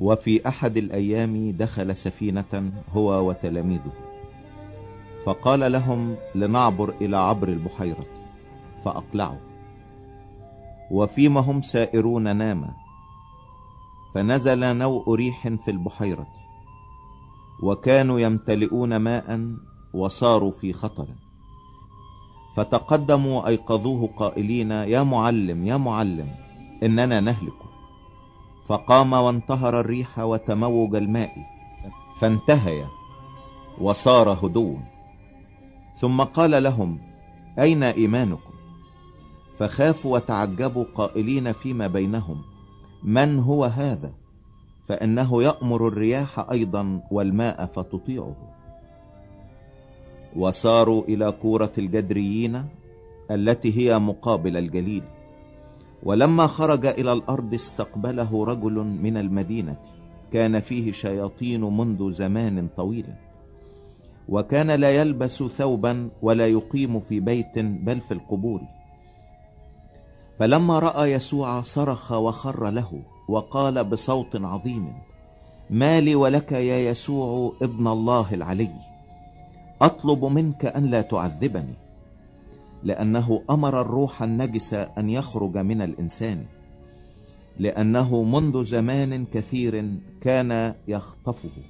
وفي أحد الأيام دخل سفينة هو وتلاميذه. فقال لهم لنعبر إلى عبر البحيرة. فأقلعوا. وفيما هم سائرون نام فنزل نوء ريح في البحيرة. وكانوا يمتلئون ماء وصاروا في خطر. فتقدموا أيقظوه قائلين يا معلم يا معلم إننا نهلك. فقام وانتهر الريح وتموج الماء. فانتهي وصار هدوء. ثم قال لهم أين إيمانكم؟ فخافوا وتعجبوا قائلين فيما بينهم من هو هذا؟ فإنه يأمر الرياح أيضا والماء فتطيعه. وساروا إلى كورة الجدريين التي هي مقابل الجليل ولما خرج إلى الأرض استقبله رجل من المدينة. كان فيه شياطين منذ زمان طويل. وكان لا يلبس ثوبا ولا يقيم في بيت بل في القبور. فلما رأى يسوع صرخ وخر له وقال بصوت عظيم ما لي ولك يا يسوع ابن الله العلي. أطلب منك أن لا تعذبني. لأنه أمر الروح النجس أن يخرج من الإنسان لأنه منذ زمان كثير كان يخطفه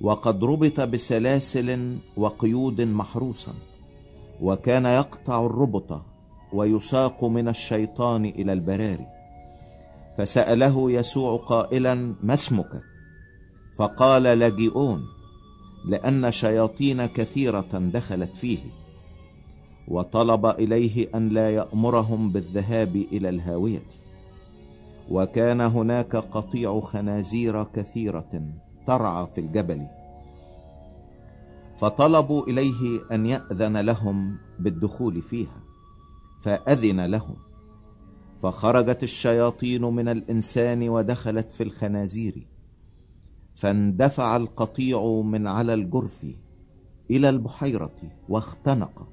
وقد ربط بسلاسل وقيود محروسا وكان يقطع الربط ويساق من الشيطان إلى البراري. فسأله يسوع قائلا ما اسمك؟ فقال لجيئون لأن شياطين كثيرة دخلت فيه. وطلب إليه أن لا يأمرهم بالذهاب إلى الهاوية. وكان هناك قطيع خنازير كثيرة ترعى في الجبل. فطلبوا إليه أن يأذن لهم بالدخول فيها. فأذن لهم. فخرجت الشياطين من الإنسان ودخلت في الخنازير. فاندفع القطيع من على الجرف إلى البحيرة واختنق.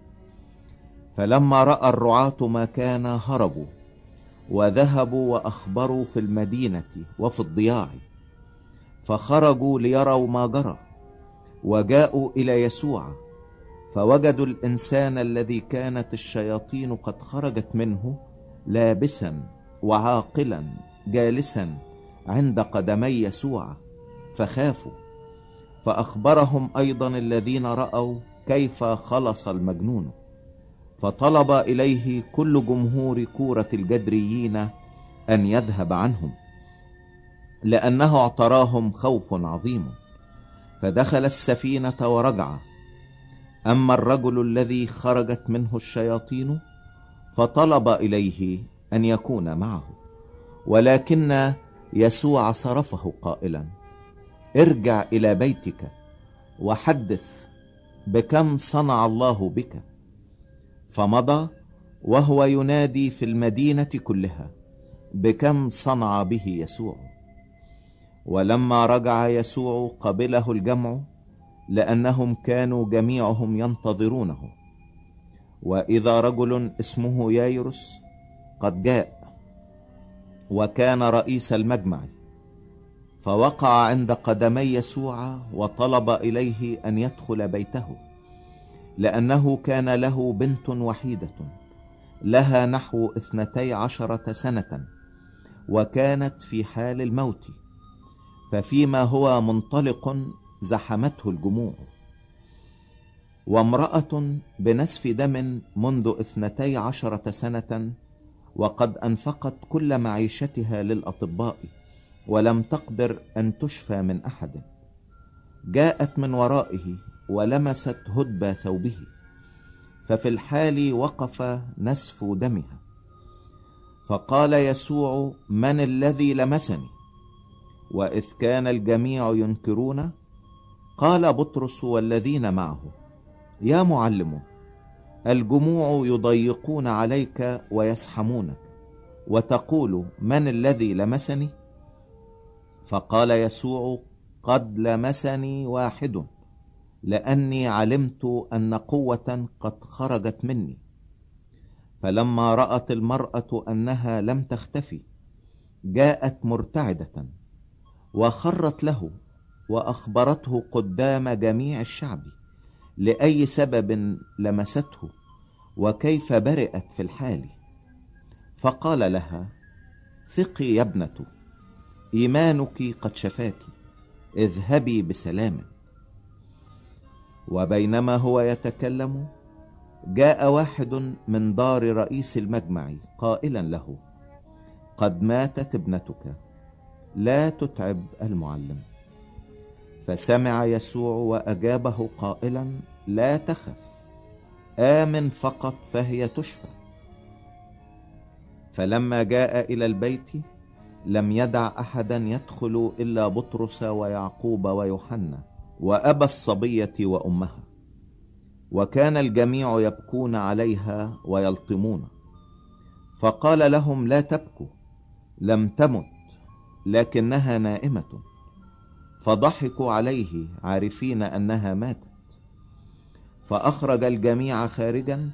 فلما رأى الرعاة ما كان هربوا وذهبوا وأخبروا في المدينة وفي الضياع. فخرجوا ليروا ما جرى وجاءوا إلى يسوع. فوجدوا الإنسان الذي كانت الشياطين قد خرجت منه لابسا وعاقلا جالسا عند قدمي يسوع فخافوا. فأخبرهم أيضا الذين رأوا كيف خلص المجنون. فطلب إليه كل جمهور كورة الجدريين أن يذهب عنهم لأنه اعتراهم خوف عظيم. فدخل السفينة ورجع. أما الرجل الذي خرجت منه الشياطين فطلب إليه أن يكون معه. ولكن يسوع صرفه قائلا ارجع إلى بيتك وحدث بكم صنع الله بك. فمضى وهو ينادي في المدينة كلها بكم صنع به يسوع. ولما رجع يسوع قبله الجمع لأنهم كانوا جميعهم ينتظرونه. وإذا رجل اسمه يايرس قد جاء وكان رئيس المجمع فوقع عند قدمي يسوع وطلب إليه أن يدخل بيته. لأنه كان له بنت وحيدة لها نحو اثنتي عشرة سنة وكانت في حال الموت ففيما هو منطلق زحمته الجموع. وامرأة بنسف دم منذ اثنتي عشرة سنة وقد أنفقت كل معيشتها للأطباء ولم تقدر أن تشفى من أحد. جاءت من ورائه ولمست هدب ثوبه ففي الحال وقف نسف دمها. فقال يسوع من الذي لمسني؟ وإذ كان الجميع ينكرون قال بطرس والذين معه يا معلم الجموع يضيقون عليك ويسحمونك وتقول من الذي لمسني؟ فقال يسوع قد لمسني واحد لأني علمت أن قوة قد خرجت مني. فلما رأت المرأة أنها لم تختفي جاءت مرتعدة وخرت له وأخبرته قدام جميع الشعب لأي سبب لمسته وكيف برئت في الحال. فقال لها ثقي يا ابنة إيمانك قد شفاك اذهبي بسلام وبينما هو يتكلم جاء واحد من دار رئيس المجمع قائلا له قد ماتت ابنتك لا تتعب المعلم. فسمع يسوع وأجابه قائلا لا تخف آمن فقط فهي تشفى. فلما جاء إلى البيت لم يدع أحدا يدخل إلا بطرس ويعقوب ويوحنا وأبا الصبية وأمها. وكان الجميع يبكون عليها ويلطمون. فقال لهم لا تبكوا لم تمت لكنها نائمة. فضحكوا عليه عارفين أنها ماتت. فأخرج الجميع خارجا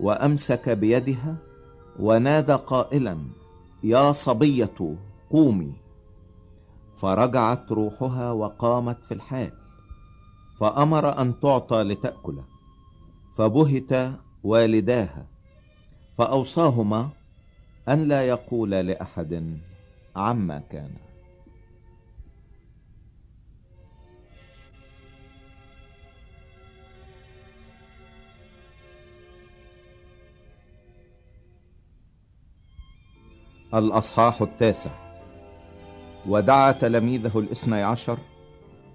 وأمسك بيدها ونادى قائلا يا صبية قومي. فرجعت روحها وقامت في الحال فأمر أن تعطى لتأكل. فبهت والداها فأوصاهما أن لا يقول لأحد عما كان. الأصحاح التاسع. ودعا تلاميذه الاثني عشر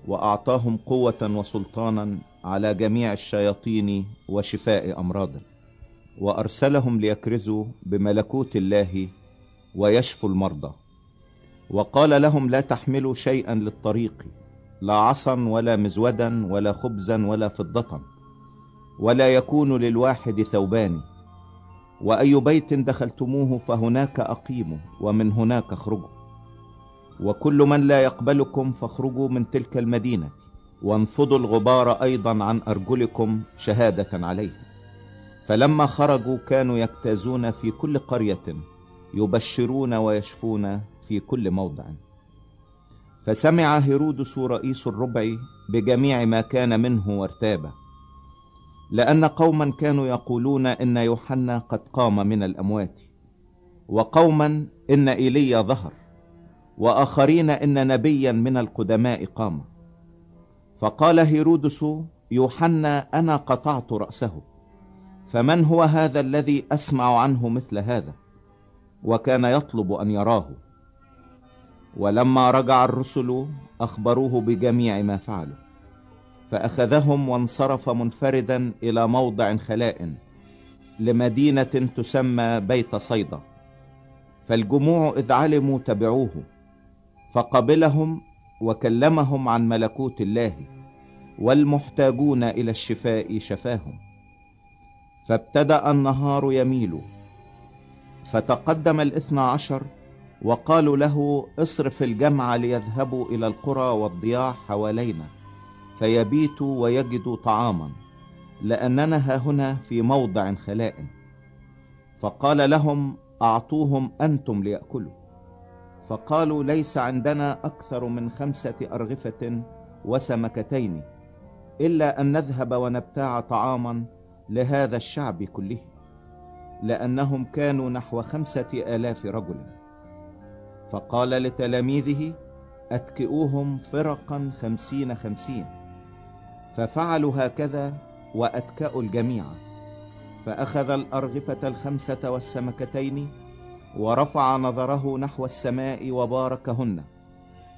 وأعطاهم قوة وسلطانا على جميع الشياطين وشفاء أمراض. وأرسلهم ليكرزوا بملكوت الله ويشفوا المرضى. وقال لهم لا تحملوا شيئا للطريق لا عصا ولا مزودا ولا خبزا ولا فضة ولا يكون للواحد ثوبان. وأي بيت دخلتموه فهناك أقيموا ومن هناك اخرجوا وكل من لا يقبلكم فاخرجوا من تلك المدينة وانفضوا الغبار أيضا عن أرجلكم شهادة عليه فلما خرجوا كانوا يجتازون في كل قرية يبشرون ويشفون في كل موضع. فسمع هيرودس رئيس الربع بجميع ما كان منه وارتابه لأن قوما كانوا يقولون إن يوحنا قد قام من الأموات وقوما إن إيليا ظهر. وآخرين إن نبيا من القدماء قام. فقال هيرودس يوحنا أنا قطعت رأسه فمن هو هذا الذي أسمع عنه مثل هذا؟ وكان يطلب أن يراه. ولما رجع الرسل أخبروه بجميع ما فعلوا فأخذهم وانصرف منفردا إلى موضع خلاء لمدينة تسمى بيت صيدا. فالجموع إذ علموا تبعوه فقبلهم وكلمهم عن ملكوت الله والمحتاجون إلى الشفاء شفاهم. فابتدأ النهار يميل. فتقدم الاثنى عشر وقالوا له اصرف الجمع ليذهبوا إلى القرى والضياع حوالينا فيبيتوا ويجدوا طعاما لأننا ها هنا في موضع خلاء. فقال لهم أعطوهم أنتم ليأكلوا. فقالوا ليس عندنا أكثر من خمسة أرغفة وسمكتين إلا أن نذهب ونبتاع طعاما لهذا الشعب كله لأنهم كانوا نحو خمسة آلاف رجل. فقال لتلاميذه أتكئوهم فرقا خمسين خمسين. ففعلوا هكذا وأتكأوا الجميع. فأخذ الأرغفة الخمسة والسمكتين ورفع نظره نحو السماء وباركهن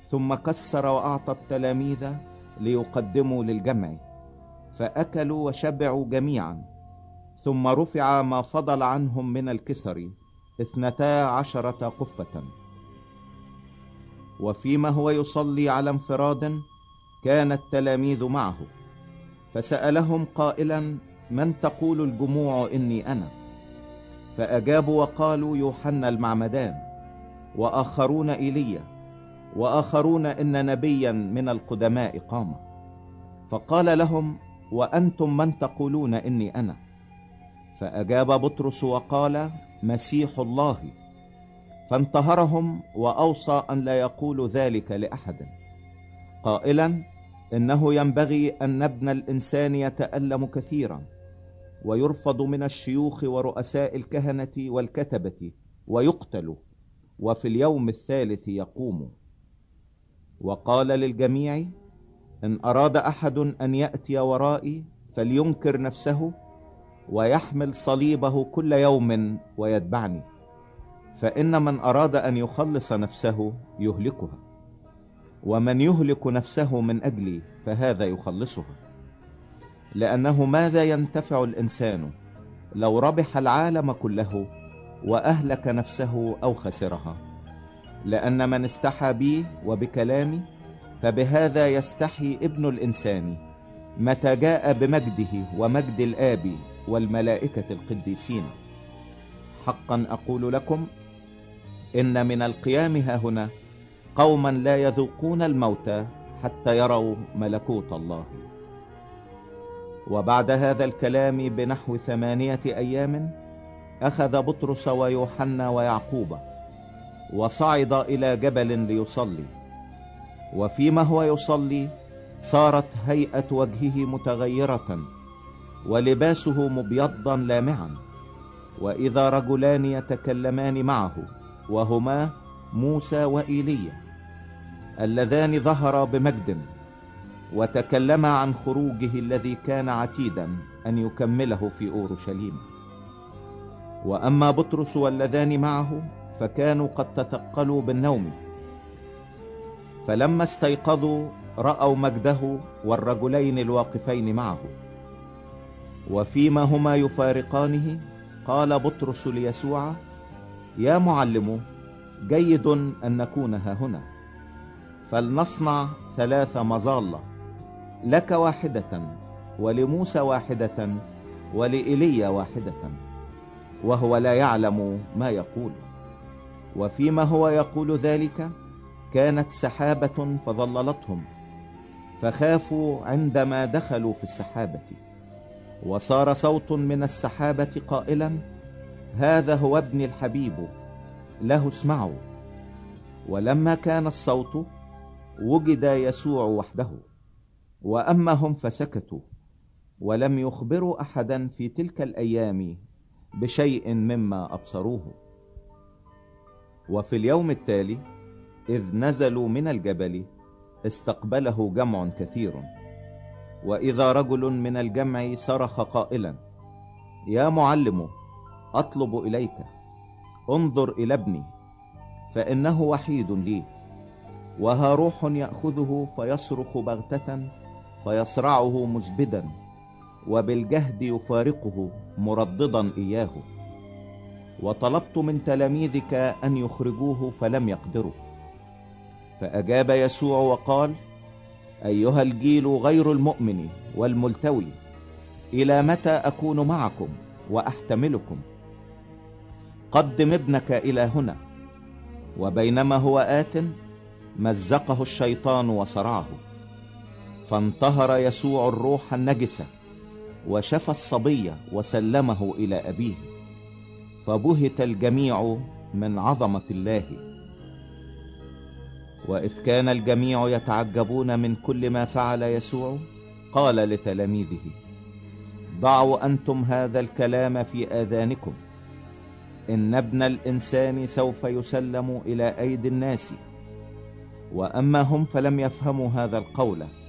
ثم كسر وأعطى التلاميذ ليقدموا للجمع فأكلوا وشبعوا جميعا ثم رفع ما فضل عنهم من الكسر اثنتا عشرة قفة. وفيما هو يصلي على انفراد كان التلاميذ معه فسألهم قائلا من تقول الجموع إني أنا؟ فأجابوا وقالوا يوحنا المعمدان وآخرون إيليا وآخرون إن نبيا من القدماء قام فقال لهم وأنتم من تقولون إني أنا؟ فأجاب بطرس وقال مسيح الله. فانتهرهم وأوصى أن لا يقول ذلك لأحد. قائلا إنه ينبغي أن ابن الإنسان يتألم كثيرا. ويرفض من الشيوخ ورؤساء الكهنة والكتبة ويقتل وفي اليوم الثالث يقوم. وقال للجميع إن أراد أحد أن يأتي ورائي فلينكر نفسه ويحمل صليبه كل يوم ويتبعني. فإن من أراد أن يخلص نفسه يهلكها ومن يهلك نفسه من أجلي فهذا يخلصها لأنه ماذا ينتفع الإنسان؟ لو ربح العالم كله وأهلك نفسه أو خسرها. لأن من استحى بي وبكلامي فبهذا يستحي ابن الإنسان متى جاء بمجده ومجد الآب والملائكة القديسين. حقا أقول لكم إن من القيام هنا قوما لا يذوقون الموت حتى يروا ملكوت الله. وبعد هذا الكلام بنحو ثمانية أيام أخذ بطرس ويوحنا ويعقوب وصعد إلى جبل ليصلي. وفيما هو يصلي صارت هيئة وجهه متغيرة ولباسه مبيضا لامعا. وإذا رجلان يتكلمان معه وهما موسى وإيليا اللذان ظهرا بمجد. وتكلما عن خروجه الذي كان عتيدا أن يكمله في أورشليم. وأما بطرس واللذان معه فكانوا قد تثقلوا بالنوم. فلما استيقظوا رأوا مجده والرجلين الواقفين معه. وفيما هما يفارقانه قال بطرس ليسوع يا معلم جيد أن نكون ها هنا. فلنصنع ثلاث مظالة. لك واحدة ولموسى واحدة ولإيليا واحدة وهو لا يعلم ما يقول. وفيما هو يقول ذلك كانت سحابة فظللتهم فخافوا عندما دخلوا في السحابة. وصار صوت من السحابة قائلا هذا هو ابن الحبيب له اسمعوا. ولما كان الصوت وجد يسوع وحده. وأما هم فسكتوا ولم يخبروا أحدا في تلك الأيام بشيء مما أبصروه. وفي اليوم التالي إذ نزلوا من الجبل استقبله جمع كثير. وإذا رجل من الجمع صرخ قائلا يا معلم أطلب إليك انظر إلى ابني فإنه وحيد لي وها روح يأخذه فيصرخ بغتة فيصرعه مزبدا وبالجهد يفارقه مرددا إياه. وطلبت من تلاميذك أن يخرجوه فلم يقدروا. فأجاب يسوع وقال أيها الجيل غير المؤمن والملتوي إلى متى أكون معكم وأحتملكم؟ قدم ابنك إلى هنا. وبينما هو آت مزقه الشيطان وصرعه. فانتهر يسوع الروح النجسة وشفى الصبي وسلمه إلى أبيه فبهت الجميع من عظمة الله. وإذ كان الجميع يتعجبون من كل ما فعل يسوع قال لتلاميذه ضعوا أنتم هذا الكلام في آذانكم. إن ابن الإنسان سوف يسلم إلى أيدي الناس. وأما هم فلم يفهموا هذا القول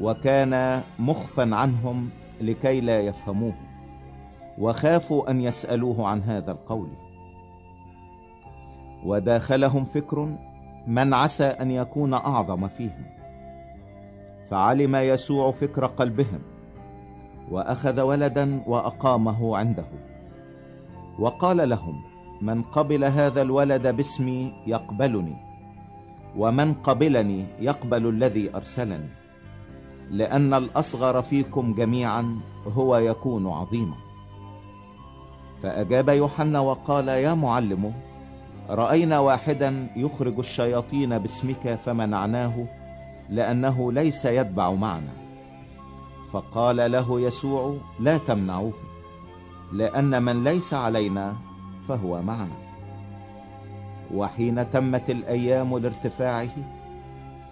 وكان مخفا عنهم لكي لا يفهموه وخافوا أن يسألوه عن هذا القول. وداخلهم فكر من عسى أن يكون أعظم فيهم فعلم يسوع فكر قلبهم وأخذ ولدا وأقامه عنده. وقال لهم من قبل هذا الولد باسمي يقبلني ومن قبلني يقبل الذي أرسلني. لأن الأصغر فيكم جميعا هو يكون عظيما. فأجاب يوحنا وقال يا معلم رأينا واحدا يخرج الشياطين باسمك فمنعناه لأنه ليس يتبع معنا. فقال له يسوع لا تمنعوه لأن من ليس علينا فهو معنا. وحين تمت الأيام لارتفاعه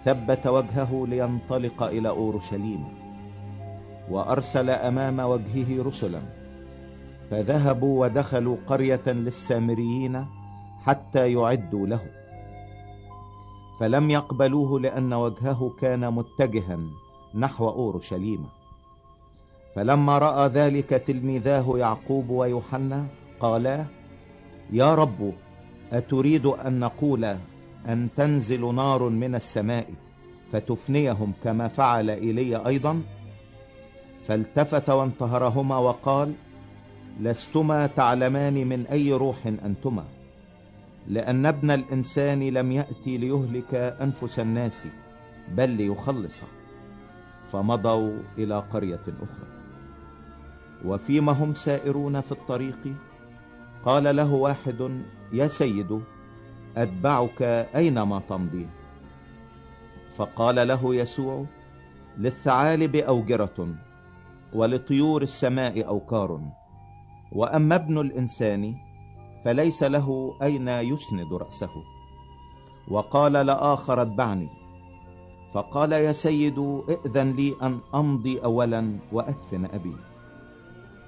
ثبت وجهه لينطلق إلى أورشليم وأرسل أمام وجهه رسلا فذهبوا ودخلوا قرية للسامريين حتى يعدوا له. فلم يقبلوه لأن وجهه كان متجها نحو أورشليم. فلما رأى ذلك تلميذاه يعقوب ويوحنا قالا يا رب أتريد أن نقول أن تنزل نار من السماء فتفنيهم كما فعل إيليا أيضا؟ فالتفت وانتهرهما وقال لستما تعلمان من أي روح أنتما لأن ابن الإنسان لم يأتي ليهلك أنفس الناس بل ليخلص. فمضوا إلى قرية أخرى. وفيما هم سائرون في الطريق؟ قال له واحد يا سيد أتبعك أينما تمضي. فقال له يسوع للثعالب أوجرة ولطيور السماء أوكار. وأما ابن الإنسان فليس له أين يسند رأسه. وقال لآخر اتبعني. فقال يا سيد ائذن لي أن أمضي أولا وأدفن أبي.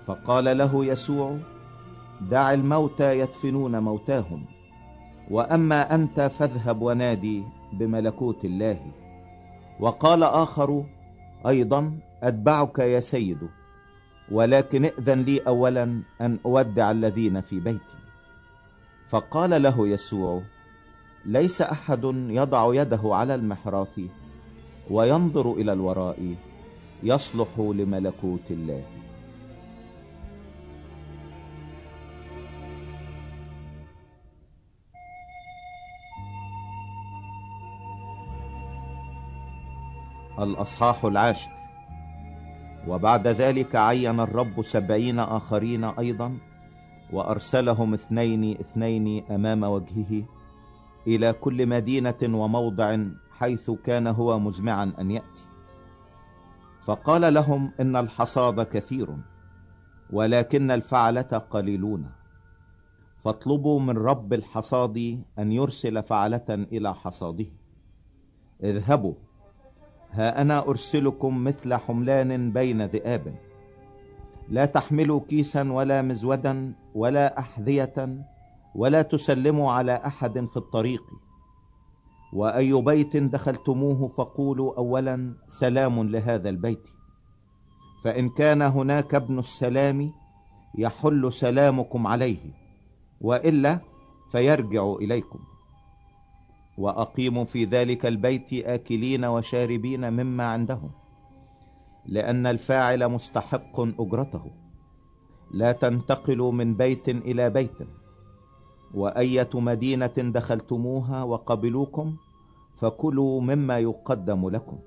فقال له يسوع دع الموتى يدفنون موتاهم. وأما أنت فاذهب ونادي بملكوت الله. وقال آخر أيضا أتبعك يا سيد ولكن ائذن لي أولا أن أودع الذين في بيتي. فقال له يسوع ليس أحد يضع يده على المحراث وينظر إلى الوراء يصلح لملكوت الله. الأصحاح العاشر. وبعد ذلك عين الرب سبعين آخرين أيضا وأرسلهم اثنين اثنين أمام وجهه إلى كل مدينة وموضع حيث كان هو مزمعا أن يأتي. فقال لهم إن الحصاد كثير ولكن الفعلة قليلون. فاطلبوا من رب الحصاد أن يرسل فعلة إلى حصاده. اذهبوا ها أنا أرسلكم مثل حملان بين ذئاب. لا تحملوا كيسا ولا مزودا ولا أحذية ولا تسلموا على أحد في الطريق. وأي بيت دخلتموه فقولوا أولا سلام لهذا البيت. فإن كان هناك ابن السلام يحل سلامكم عليه وإلا فيرجع إليكم. وأقيموا في ذلك البيت آكلين وشاربين مما عندهم لأن الفاعل مستحق أجرته. لا تنتقلوا من بيت إلى بيت. وأية مدينة دخلتموها وقبلوكم فكلوا مما يقدم لكم.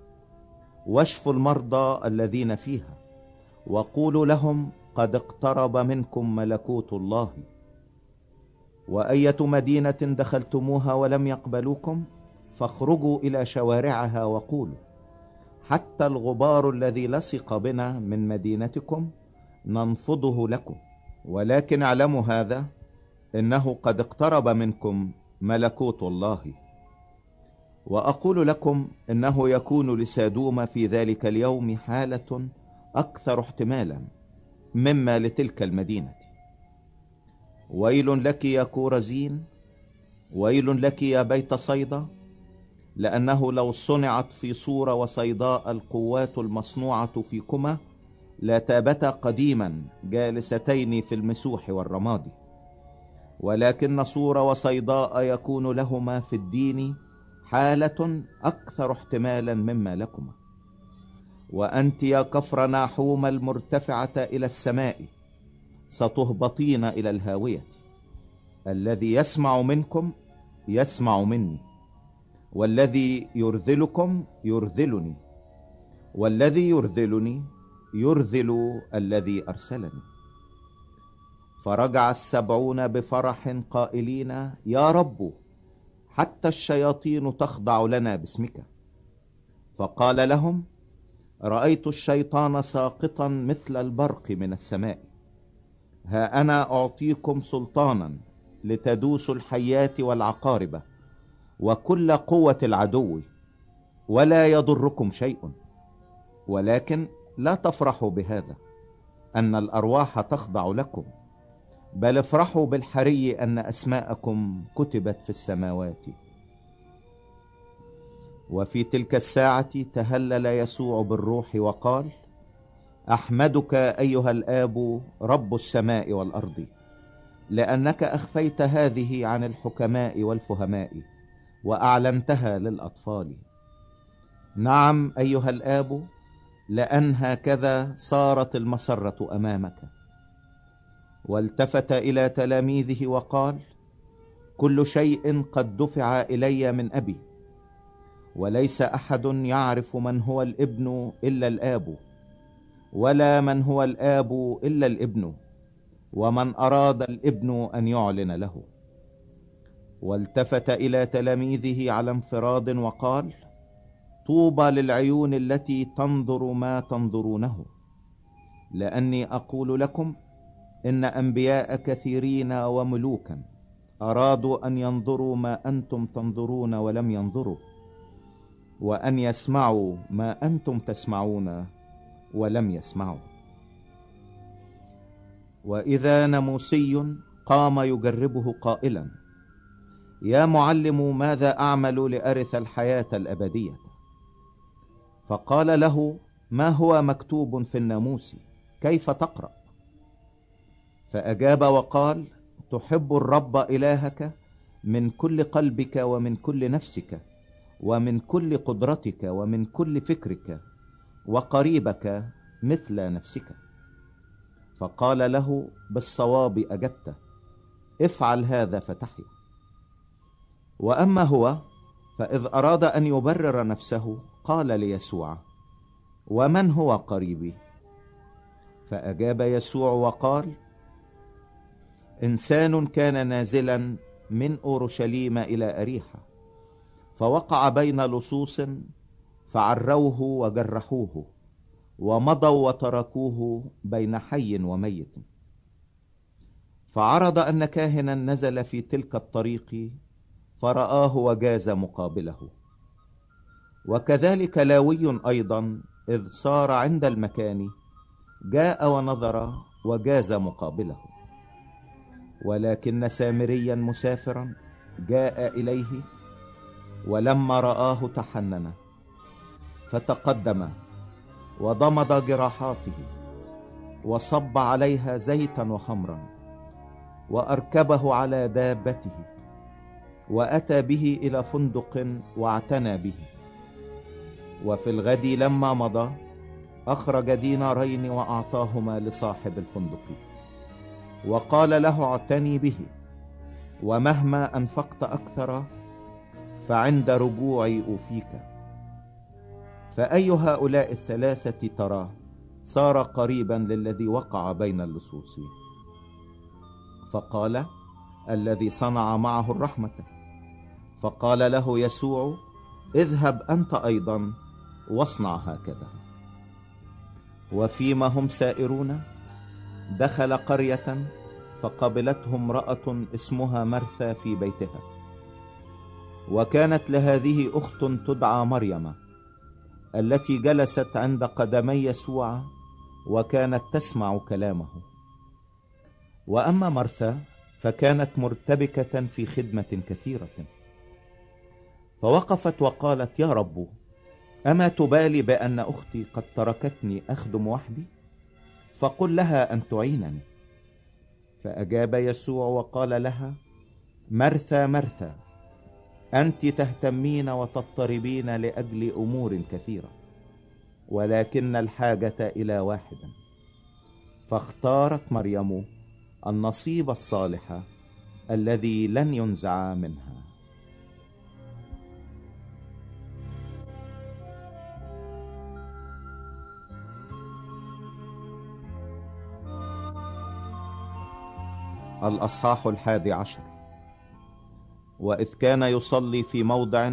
واشفوا المرضى الذين فيها وقولوا لهم قد اقترب منكم ملكوت الله. وأية مدينة دخلتموها ولم يقبلوكم فاخرجوا إلى شوارعها وقولوا حتى الغبار الذي لصق بنا من مدينتكم ننفضه لكم. ولكن اعلموا هذا إنه قد اقترب منكم ملكوت الله. وأقول لكم إنه يكون لسادوم في ذلك اليوم حالة أكثر احتمالا مما لتلك المدينة. ويل لك يا كورزين ويل لك يا بيت صيدا لأنه لو صنعت في صورة وصيداء القوات المصنوعة فيكما لتابتا قديما جالستين في المسوح والرماد. ولكن صورة وصيداء يكون لهما في الدين حالة أكثر احتمالا مما لكما. وأنت يا كفر ناحوم المرتفعة إلى السماء ستهبطين إلى الهاوية. الذي يسمع منكم يسمع مني والذي يرذلكم يرذلني والذي يرذلني يرذل الذي أرسلني. فرجع السبعون بفرح قائلين يا رب حتى الشياطين تخضع لنا باسمك. فقال لهم رأيت الشيطان ساقطا مثل البرق من السماء. ها أنا أعطيكم سلطانا لتدوسوا الحيات والعقارب وكل قوة العدو ولا يضركم شيء ولكن لا تفرحوا بهذا أن الأرواح تخضع لكم بل افرحوا بالحري أن أسماءكم كتبت في السماوات. وفي تلك الساعة تهلل يسوع بالروح وقال أحمدك أيها الآب رب السماء والأرض لأنك أخفيت هذه عن الحكماء والفهماء وأعلنتها للأطفال. نعم أيها الآب لأن هكذا صارت المسرة أمامك. والتفت إلى تلاميذه وقال كل شيء قد دفع إلي من أبي وليس أحد يعرف من هو الابن إلا الآب. ولا من هو الآب إلا الابن ومن أراد الابن أن يعلن له. والتفت إلى تلاميذه على انفراد وقال طوبى للعيون التي تنظر ما تنظرونه. لأني أقول لكم إن أنبياء كثيرين وملوكا أرادوا أن ينظروا ما أنتم تنظرون ولم ينظروا وأن يسمعوا ما أنتم تسمعون. ولم يسمعوا وإذا نموسي قام يجربه قائلا يا معلم ماذا أعمل لأرث الحياة الأبدية؟ فقال له ما هو مكتوب في الناموس؟ كيف تقرأ؟ فأجاب وقال تحب الرب إلهك من كل قلبك ومن كل نفسك ومن كل قدرتك ومن كل فكرك وقريبك مثل نفسك. فقال له بالصواب أجبت. افعل هذا فتحيا. وأما هو فإذ أراد أن يبرر نفسه قال ليسوع ومن هو قريبي؟ فأجاب يسوع وقال إنسان كان نازلا من أورشليم إلى أريحة فوقع بين لصوص فعروه وجرحوه ومضوا وتركوه بين حي وميت. فعرض أن كاهنا نزل في تلك الطريق فرآه وجاز مقابله. وكذلك لاوي أيضا إذ صار عند المكان جاء ونظر وجاز مقابله. ولكن سامريا مسافرا جاء إليه ولما رآه تحنن. فتقدم وضمد جراحاته وصب عليها زيتا وخمرا وأركبه على دابته وأتى به إلى فندق واعتنى به. وفي الغد لما مضى أخرج دينارين وأعطاهما لصاحب الفندق. وقال له اعتني به ومهما أنفقت أكثر فعند رجوعي أوفيك. فأي هؤلاء الثلاثة ترى صار قريبا للذي وقع بين اللصوص؟ فقال الذي صنع معه الرحمة. فقال له يسوع اذهب أنت أيضا واصنع هكذا. وفيما هم سائرون دخل قرية فقبلته امرأة اسمها مرثى في بيتها. وكانت لهذه أخت تدعى مريم. التي جلست عند قدمي يسوع وكانت تسمع كلامه. وأما مرثى فكانت مرتبكة في خدمة كثيرة. فوقفت وقالت يا رب أما تبالي بأن أختي قد تركتني أخدم وحدي؟ فقل لها أن تعينني. فأجاب يسوع وقال لها مرثى مرثى أنت تهتمين وتضطربين لأجل أمور كثيرة ولكن الحاجة إلى واحد. فاختارت مريم النصيب الصالح الذي لن ينزع منها. الأصحاح الحادي عشر. وإذ كان يصلي في موضع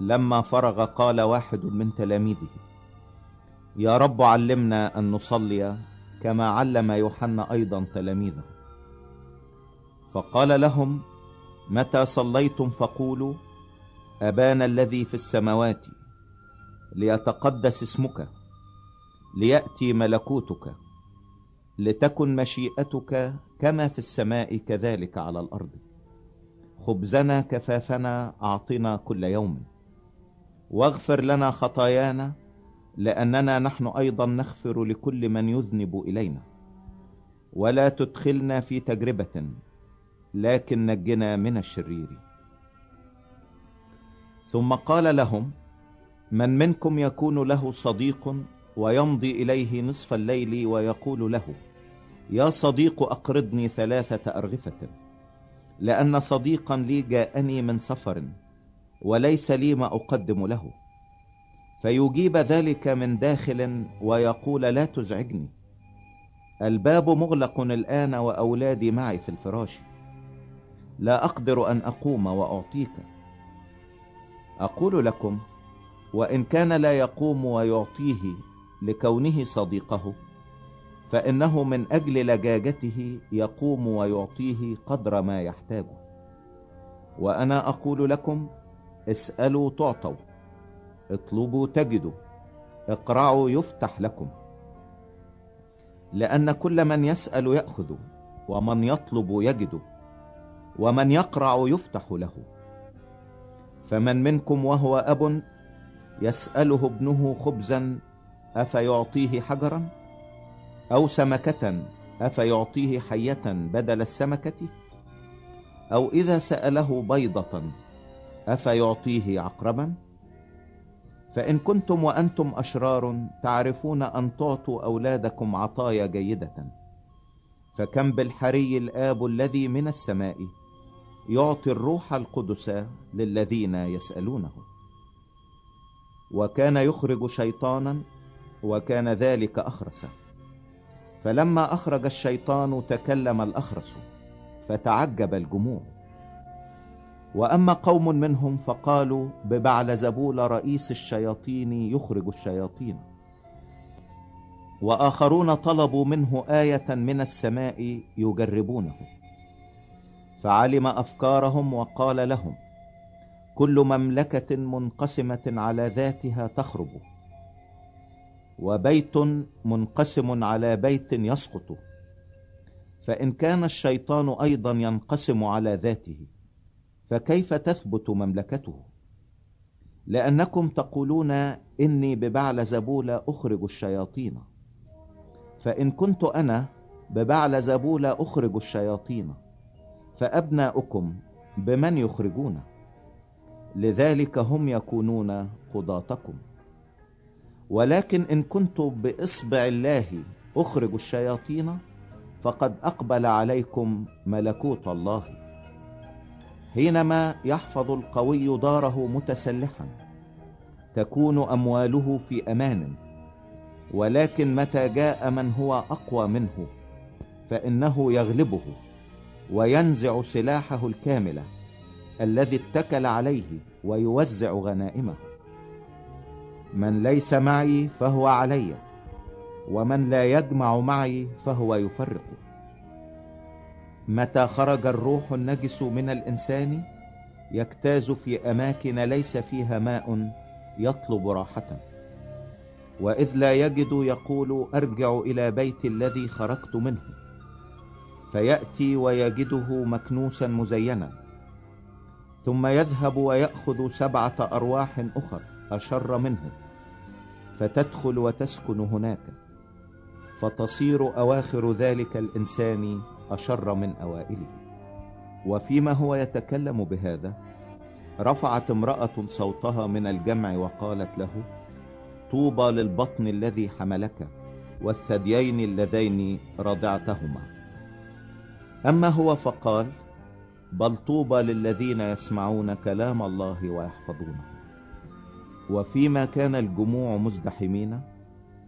لما فرغ قال واحد من تلاميذه يا رب علمنا أن نصلي كما علم يوحنا أيضا تلاميذه. فقال لهم متى صليتم؟ فقولوا أبانا الذي في السماوات ليتقدس اسمك ليأتي ملكوتك لتكن مشيئتك كما في السماء كذلك على الأرض. خبزنا كفافنا أعطنا كل يوم. واغفر لنا خطايانا لأننا نحن أيضا نغفر لكل من يذنب إلينا. ولا تدخلنا في تجربة لكن نجنا من الشرير. ثم قال لهم من منكم يكون له صديق ويمضي إليه نصف الليل ويقول له يا صديق أقرضني ثلاثة أرغفة لأن صديقا لي جاءني من سفر وليس لي ما أقدم له. فيجيب ذلك من داخل ويقول لا تزعجني. الباب مغلق الآن وأولادي معي في الفراش. لا أقدر أن أقوم وأعطيك. أقول لكم وإن كان لا يقوم ويعطيه لكونه صديقه فإنه من أجل لجاجته يقوم ويعطيه قدر ما يحتاجه. وأنا أقول لكم اسألوا تعطوا اطلبوا تجدوا اقرعوا يفتح لكم. لأن كل من يسأل يأخذ ومن يطلب يجد ومن يقرع يفتح له. فمن منكم وهو أب يسأله ابنه خبزا أفيعطيه حجرا؟ أو سمكة أفيعطيه حية بدل السمكة؟ أو إذا سأله بيضة أفيعطيه عقربا؟ فإن كنتم وأنتم أشرار تعرفون أن تعطوا أولادكم عطايا جيدة. فكم بالحري الآب الذي من السماء يعطي الروح القدس للذين يسألونه. وكان يخرج شيطانا وكان ذلك أخرس. فلما أخرج الشيطان تكلم الأخرس فتعجب الجموع. وأما قوم منهم فقالوا ببعل زبول رئيس الشياطين يخرج الشياطين. وآخرون طلبوا منه آية من السماء يجربونه. فعلم أفكارهم وقال لهم كل مملكة منقسمة على ذاتها تخرب وبيت منقسم على بيت يسقط. فإن كان الشيطان أيضا ينقسم على ذاته فكيف تثبت مملكته؟ لأنكم تقولون إني ببعل زبول أخرج الشياطين. فإن كنت أنا ببعل زبول أخرج الشياطين فأبناؤكم بمن يخرجون؟ لذلك هم يكونون قضاتكم. ولكن إن كنت بإصبع الله أخرج الشياطين فقد أقبل عليكم ملكوت الله. حينما يحفظ القوي داره متسلحا تكون أمواله في أمان. ولكن متى جاء من هو أقوى منه فإنه يغلبه وينزع سلاحه الكاملة الذي اتكل عليه ويوزع غنائمه. من ليس معي فهو علي ومن لا يجمع معي فهو يفرق. متى خرج الروح النجس من الإنسان؟ يجتاز في أماكن ليس فيها ماء يطلب راحة. وإذ لا يجد يقول أرجع إلى بيت الذي خرجت منه. فيأتي ويجده مكنوسا مزينا. ثم يذهب ويأخذ سبعة أرواح أخر أشر منه. فتدخل وتسكن هناك فتصير أواخر ذلك الإنسان أشر من أوائله. وفيما هو يتكلم بهذا رفعت امرأة صوتها من الجمع وقالت له طوبى للبطن الذي حملك والثديين اللذين رضعتهما. أما هو فقال بل طوبى للذين يسمعون كلام الله ويحفظونه. وفيما كان الجموع مزدحمين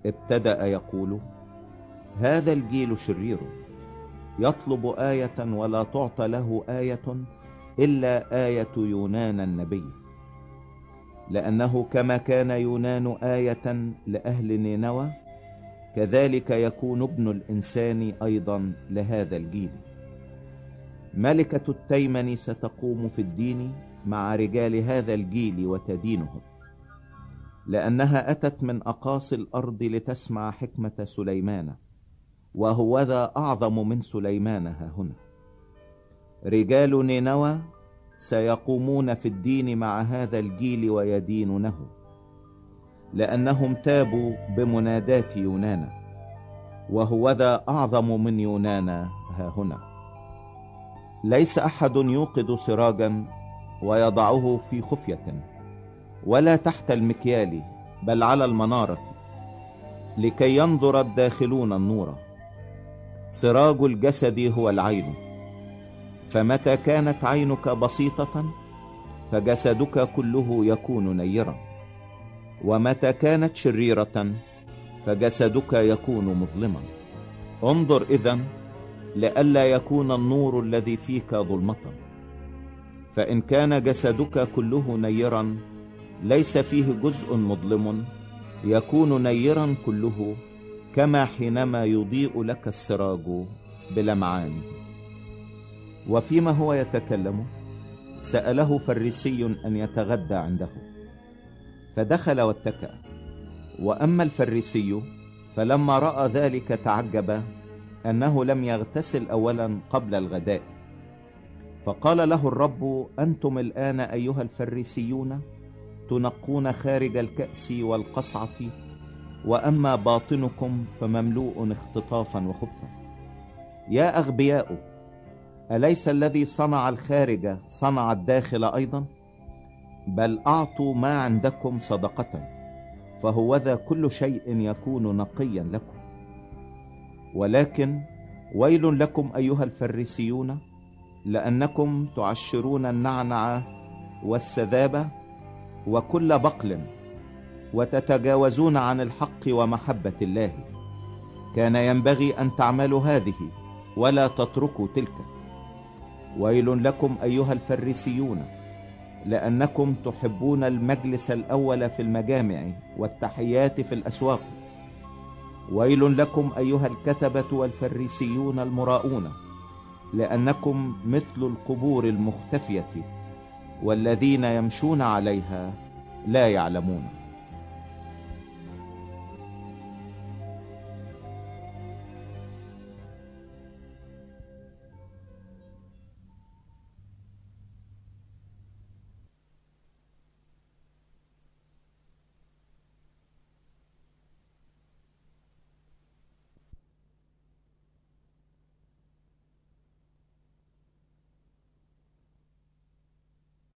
ابتدأ يقول هذا الجيل شرير يطلب آية ولا تعطى له آية إلا آية يونان النبي لأنه كما كان يونان آية لأهل نينوى كذلك يكون ابن الإنسان أيضا لهذا الجيل. ملكة التيمن ستقوم في الدين مع رجال هذا الجيل وتدينهم. لأنها أتت من أقاصي الأرض لتسمع حكمة سليمان وهو ذا أعظم من سليمان ها هنا. رجال نينوى سيقومون في الدين مع هذا الجيل ويدينونه لأنهم تابوا بمنادات يونان وهو ذا أعظم من يونان ها هنا. ليس أحد يوقد سراجا ويضعه في خفية. ولا تحت المكيال بل على المنارة لكي ينظر الداخلون النور. سراج الجسد هو العين. فمتى كانت عينك بسيطة؟ فجسدك كله يكون نيرا. ومتى كانت شريرة؟ فجسدك يكون مظلما. انظر إذا لئلا يكون النور الذي فيك ظلمة. فإن كان جسدك كله نيرا ليس فيه جزء مظلم يكون نيرا كله كما حينما يضيء لك السراج بلمعانه وفيما هو يتكلم سأله فريسي أن يتغدى عنده. فدخل واتكأ. وأما الفريسي فلما رأى ذلك تعجب أنه لم يغتسل أولا قبل الغداء. فقال له الرب أنتم الآن أيها الفريسيون؟ تنقون خارج الكأس والقصعة وأما باطنكم فمملوء اختطافا وخبثا. يا أغبياء أليس الذي صنع الخارج صنع الداخل أيضا؟ بل أعطوا ما عندكم صدقة فهو ذا كل شيء يكون نقيا لكم. ولكن ويل لكم أيها الفريسيون لأنكم تعشرون النعنع والسذابة وكل بقل وتتجاوزون عن الحق ومحبة الله. كان ينبغي أن تعملوا هذه ولا تتركوا تلك. ويل لكم أيها الفريسيون لأنكم تحبون المجلس الأول في المجامع والتحيات في الأسواق. ويل لكم أيها الكتبة والفريسيون المراؤون لأنكم مثل القبور المختفية. والذين يمشون عليها لا يعلمون.